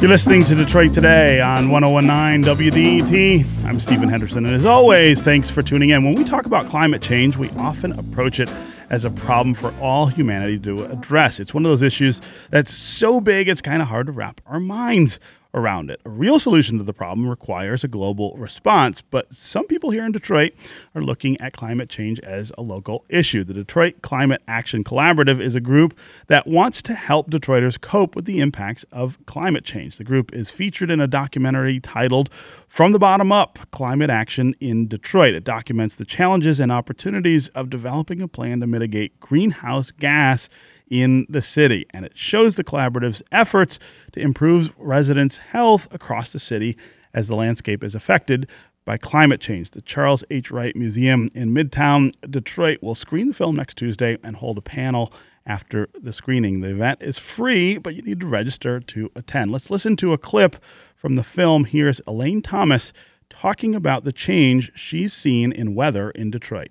You're listening to Detroit Today on 1019 WDET. I'm Stephen Henderson, and as always, thanks for tuning in. When we talk about climate change, we often approach it as a problem for all humanity to address. It's one of those issues that's so big it's kind of hard to wrap our minds around it. A real solution to the problem requires a global response, but some people here in Detroit are looking at climate change as a local issue. The Detroit Climate Action Collaborative is a group that wants to help Detroiters cope with the impacts of climate change. The group is featured in a documentary titled From the Bottom Up Climate Action in Detroit. It documents the challenges and opportunities of developing a plan to mitigate greenhouse gas in the city. And it shows the collaborative's efforts to improve residents' health across the city as the landscape is affected by climate change. The Charles H. Wright Museum in Midtown Detroit will screen the film next Tuesday and hold a panel after the screening. The event is free, but you need to register to attend. Let's listen to a clip from the film. Here's Elaine Thomas talking about the change she's seen in weather in Detroit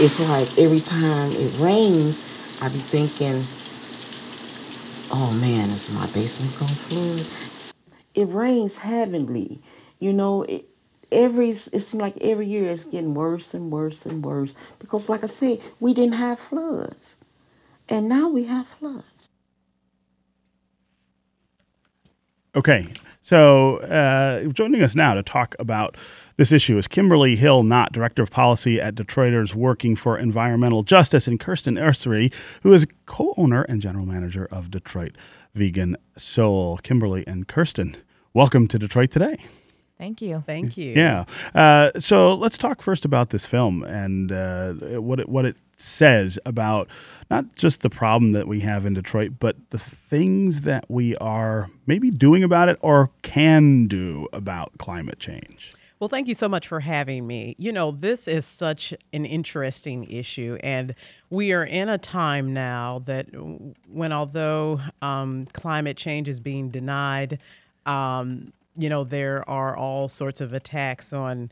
it's like every time it rains, I be thinking, oh man, is my basement gonna flood? It rains heavenly, you know. It, every it seems like every year it's getting worse and worse and worse because, like I said, we didn't have floods, and now we have floods. Okay, so uh, joining us now to talk about this issue is Kimberly Hill Knott, Director of Policy at Detroiters Working for Environmental Justice, and Kirsten Ussery, who is co owner and general manager of Detroit Vegan Soul. Kimberly and Kirsten, welcome to Detroit today. Thank you. Thank you. Yeah. Uh, so let's talk first about this film and uh, what it what it says about not just the problem that we have in Detroit, but the things that we are maybe doing about it or can do about climate change. Well, thank you so much for having me. You know, this is such an interesting issue, and we are in a time now that when, although um, climate change is being denied, um, you know, there are all sorts of attacks on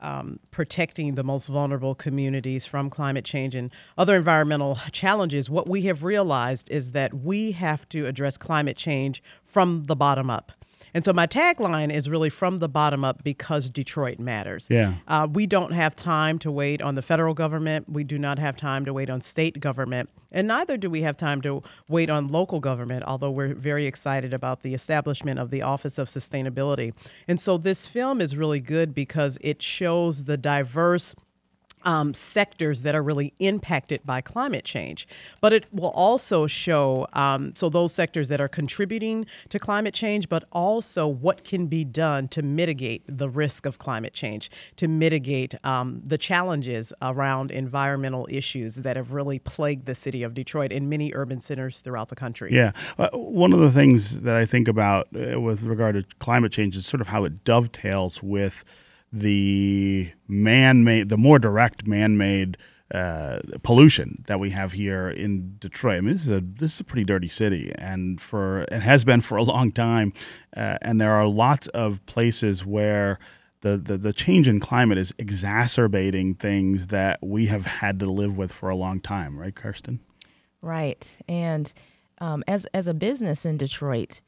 um, protecting the most vulnerable communities from climate change and other environmental challenges. What we have realized is that we have to address climate change from the bottom up. And so my tagline is really from the bottom up because Detroit matters. Yeah. Uh, we don't have time to wait on the federal government. We do not have time to wait on state government. And neither do we have time to wait on local government, although we're very excited about the establishment of the Office of Sustainability. And so this film is really good because it shows the diverse um, sectors that are really impacted by climate change. But it will also show um, so those sectors that are contributing to climate change, but also what can be done to mitigate the risk of climate change, to mitigate um, the challenges around environmental issues that have really plagued the city of Detroit and many urban centers throughout the country. Yeah. Uh, one of the things that I think about uh, with regard to climate change is sort of how it dovetails with the man-made, the more direct man-made uh, pollution that we have here in Detroit. I mean, this is a this is a pretty dirty city, and for it has been for a long time. Uh, and there are lots of places where the, the the change in climate is exacerbating things that we have had to live with for a long time. Right, Kirsten? Right, and um, as as a business in Detroit,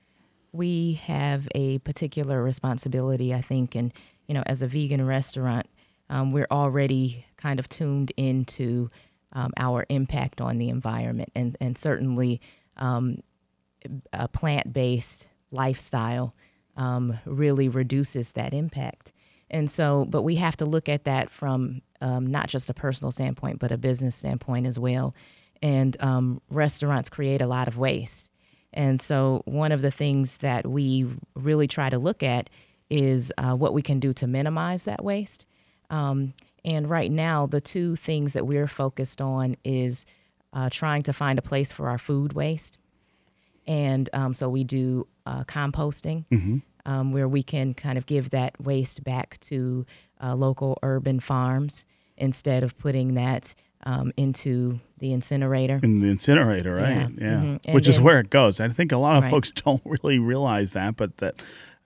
we have a particular responsibility, I think, and you know, as a vegan restaurant, um, we're already kind of tuned into um, our impact on the environment, and and certainly um, a plant based lifestyle um, really reduces that impact. And so, but we have to look at that from um, not just a personal standpoint, but a business standpoint as well. And um, restaurants create a lot of waste. And so, one of the things that we really try to look at is uh, what we can do to minimize that waste. Um, and right now, the two things that we're focused on is uh, trying to find a place for our food waste. And um, so we do uh, composting, mm-hmm. um, where we can kind of give that waste back to uh, local urban farms instead of putting that um, into the incinerator. In the incinerator, right? Yeah. yeah. Mm-hmm. Which then, is where it goes. I think a lot of right. folks don't really realize that, but that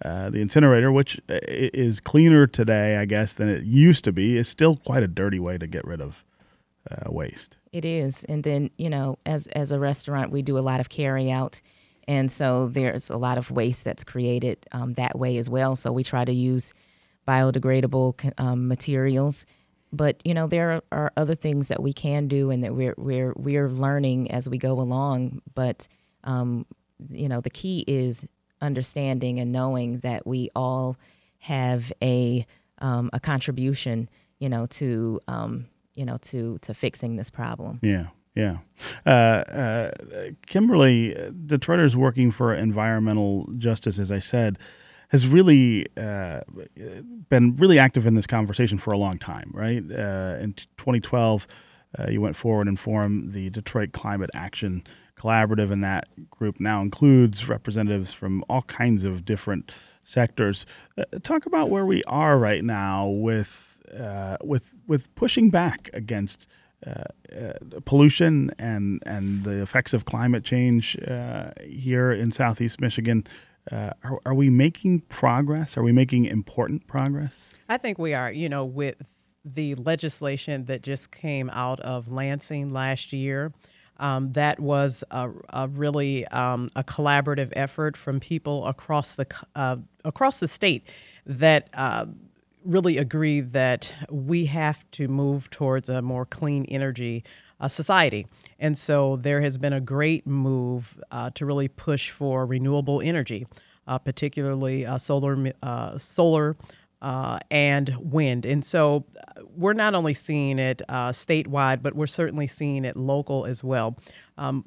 uh, the incinerator, which uh, is cleaner today, I guess, than it used to be, is still quite a dirty way to get rid of uh, waste. It is, and then you know, as as a restaurant, we do a lot of carry out, and so there's a lot of waste that's created um, that way as well. So we try to use biodegradable um, materials. But you know there are other things that we can do, and that we're we're we're learning as we go along. But um, you know the key is understanding and knowing that we all have a um, a contribution, you know, to um, you know to to fixing this problem. Yeah. Yeah. Uh, uh, Kimberly, Detroiters working for environmental justice, as I said, has really uh, been really active in this conversation for a long time, right? Uh, in 2012, uh, you went forward and formed the Detroit Climate Action Collaborative, and that group now includes representatives from all kinds of different sectors. Uh, talk about where we are right now with with with pushing back against uh, uh, pollution and and the effects of climate change uh, here in Southeast Michigan. Are, are, we making progress? Are we making important progress? I think we are. You know, with the legislation that just came out of Lansing last year. Um, that was a, a really um, a collaborative effort from people across the uh, across the state that uh, really agree that we have to move towards a more clean energy uh, society. And so there has been a great move uh, to really push for renewable energy, uh, particularly uh, solar, uh, solar. Uh, and wind. And so we're not only seeing it statewide, but we're certainly seeing it local as well. Um,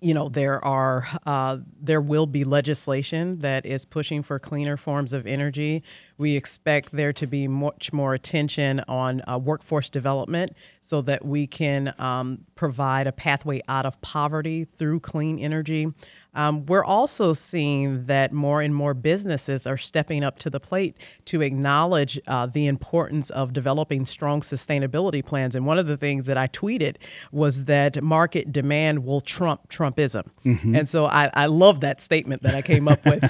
you know there are uh, there will be legislation that is pushing for cleaner forms of energy. We expect there to be much more attention on uh, workforce development so that we can um, provide a pathway out of poverty through clean energy. Um, we're also seeing that more and more businesses are stepping up to the plate to acknowledge uh, the importance of developing strong sustainability plans. And one of the things that I tweeted was that market demand will trump Trumpism. Mm-hmm. And so I, I love that statement that I came up with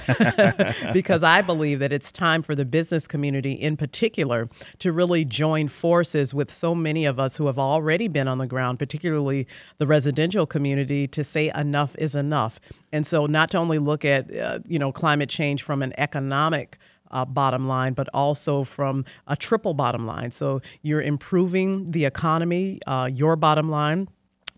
because I believe that it's time for the business community in particular to really join forces with so many of us who have already been on the ground, particularly the residential community, to say enough is enough. And so, not to only look at uh, you know climate change from an economic uh, bottom line, but also from a triple bottom line. So you're improving the economy, uh, your bottom line,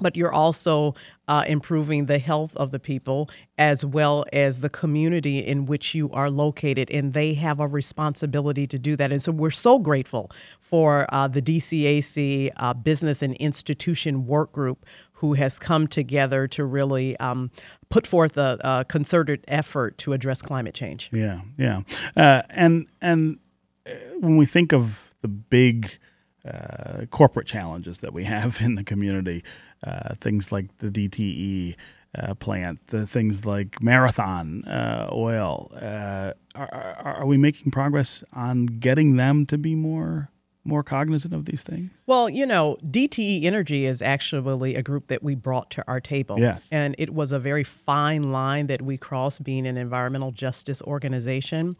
but you're also uh, improving the health of the people as well as the community in which you are located. And they have a responsibility to do that. And so we're so grateful for uh, the DCAC uh, Business and Institution Work Group who has come together to really um, put forth a, a, concerted effort to address climate change. Yeah, yeah, uh, and and uh, when we think of the big uh, corporate challenges that we have in the community, uh, things like the DTE. Uh, plant, the things like Marathon uh, Oil, are, are we making progress on getting them to be more more cognizant of these things? Well, you know, DTE Energy is actually a group that we brought to our table. Yes. And it was a very fine line that we crossed being an environmental justice organization.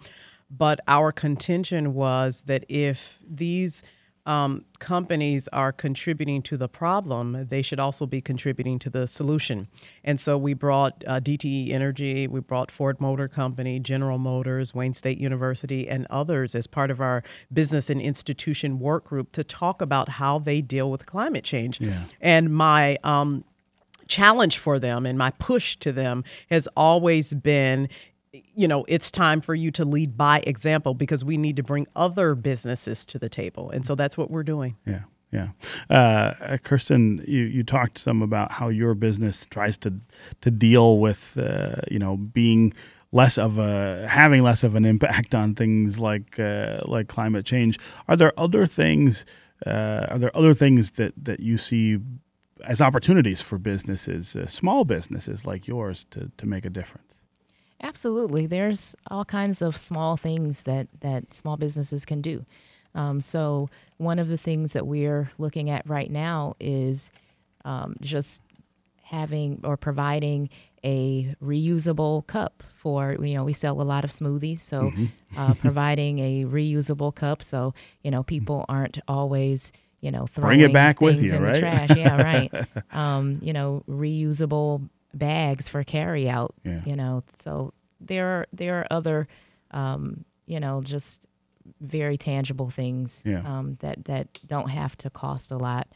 But our contention was that if these um, companies are contributing to the problem, they should also be contributing to the solution. And so we brought uh, DTE Energy, we brought Ford Motor Company, General Motors, Wayne State University, and others as part of our business and institution work group to talk about how they deal with climate change. Yeah. And my um, challenge for them and my push to them has always been you know, it's time for you to lead by example because we need to bring other businesses to the table. And so that's what we're doing. Yeah. Yeah, uh, Kirsten, you, you talked some about how your business tries to to deal with uh, you know being less of a having less of an impact on things like uh, like climate change. Are there other things? Uh, are there other things that that you see as opportunities for businesses, uh, small businesses like yours, to to make a difference? Absolutely. There's all kinds of small things that, that small businesses can do. Um, so, one of the things that we're looking at right now is um, just having or providing a reusable cup for you know we sell a lot of smoothies so mm-hmm. uh, providing a reusable cup so you know people aren't always you know throwing bring it back with you in right the trash yeah right um, you know reusable bags for carry out. Yeah. You know, so there are there are other, um, you know, just very tangible things Yeah. um, that that don't have to cost a lot.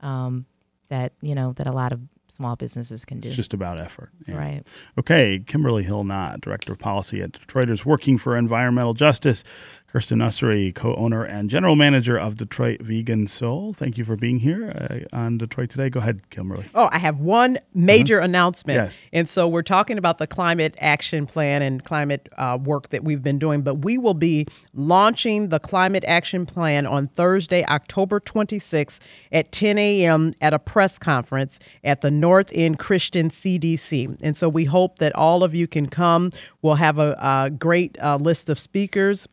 Um, that you know that a lot of small businesses can do. It's just about effort. Yeah. Right. Okay, Kimberly Hill Knott, Director of Policy at Detroiters Working for Environmental Justice. Kirsten Ussery, co-owner and general manager of Detroit Vegan Soul. Thank you for being here uh, on Detroit Today. Go ahead, Kimberly. Oh, I have one major announcement. Yes. And so we're talking about the climate action plan and climate uh, work that we've been doing, but we will be launching the climate action plan on Thursday, October 26th at 10 a.m. at a press conference at the North End Christian CDC. And so we hope that all of you can come. We'll have a, a great uh, list of speakers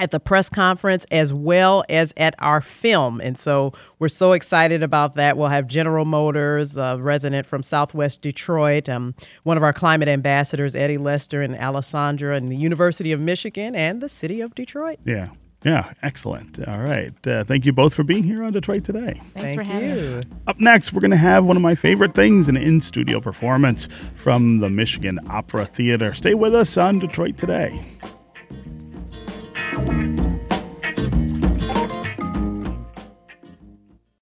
at the press conference as well as at our film. And so we're so excited about that. We'll have General Motors, a resident from Southwest Detroit, um, one of our climate ambassadors, Eddie Lester and Alessandra, and the University of Michigan and the city of Detroit. Yeah. Yeah, excellent. All right. Uh, thank you both for being here on Detroit Today. Thanks Thank for having us. Up next, we're going to have one of my favorite things an in studio performance from the Michigan Opera Theater. Stay with us on Detroit Today. Thank you.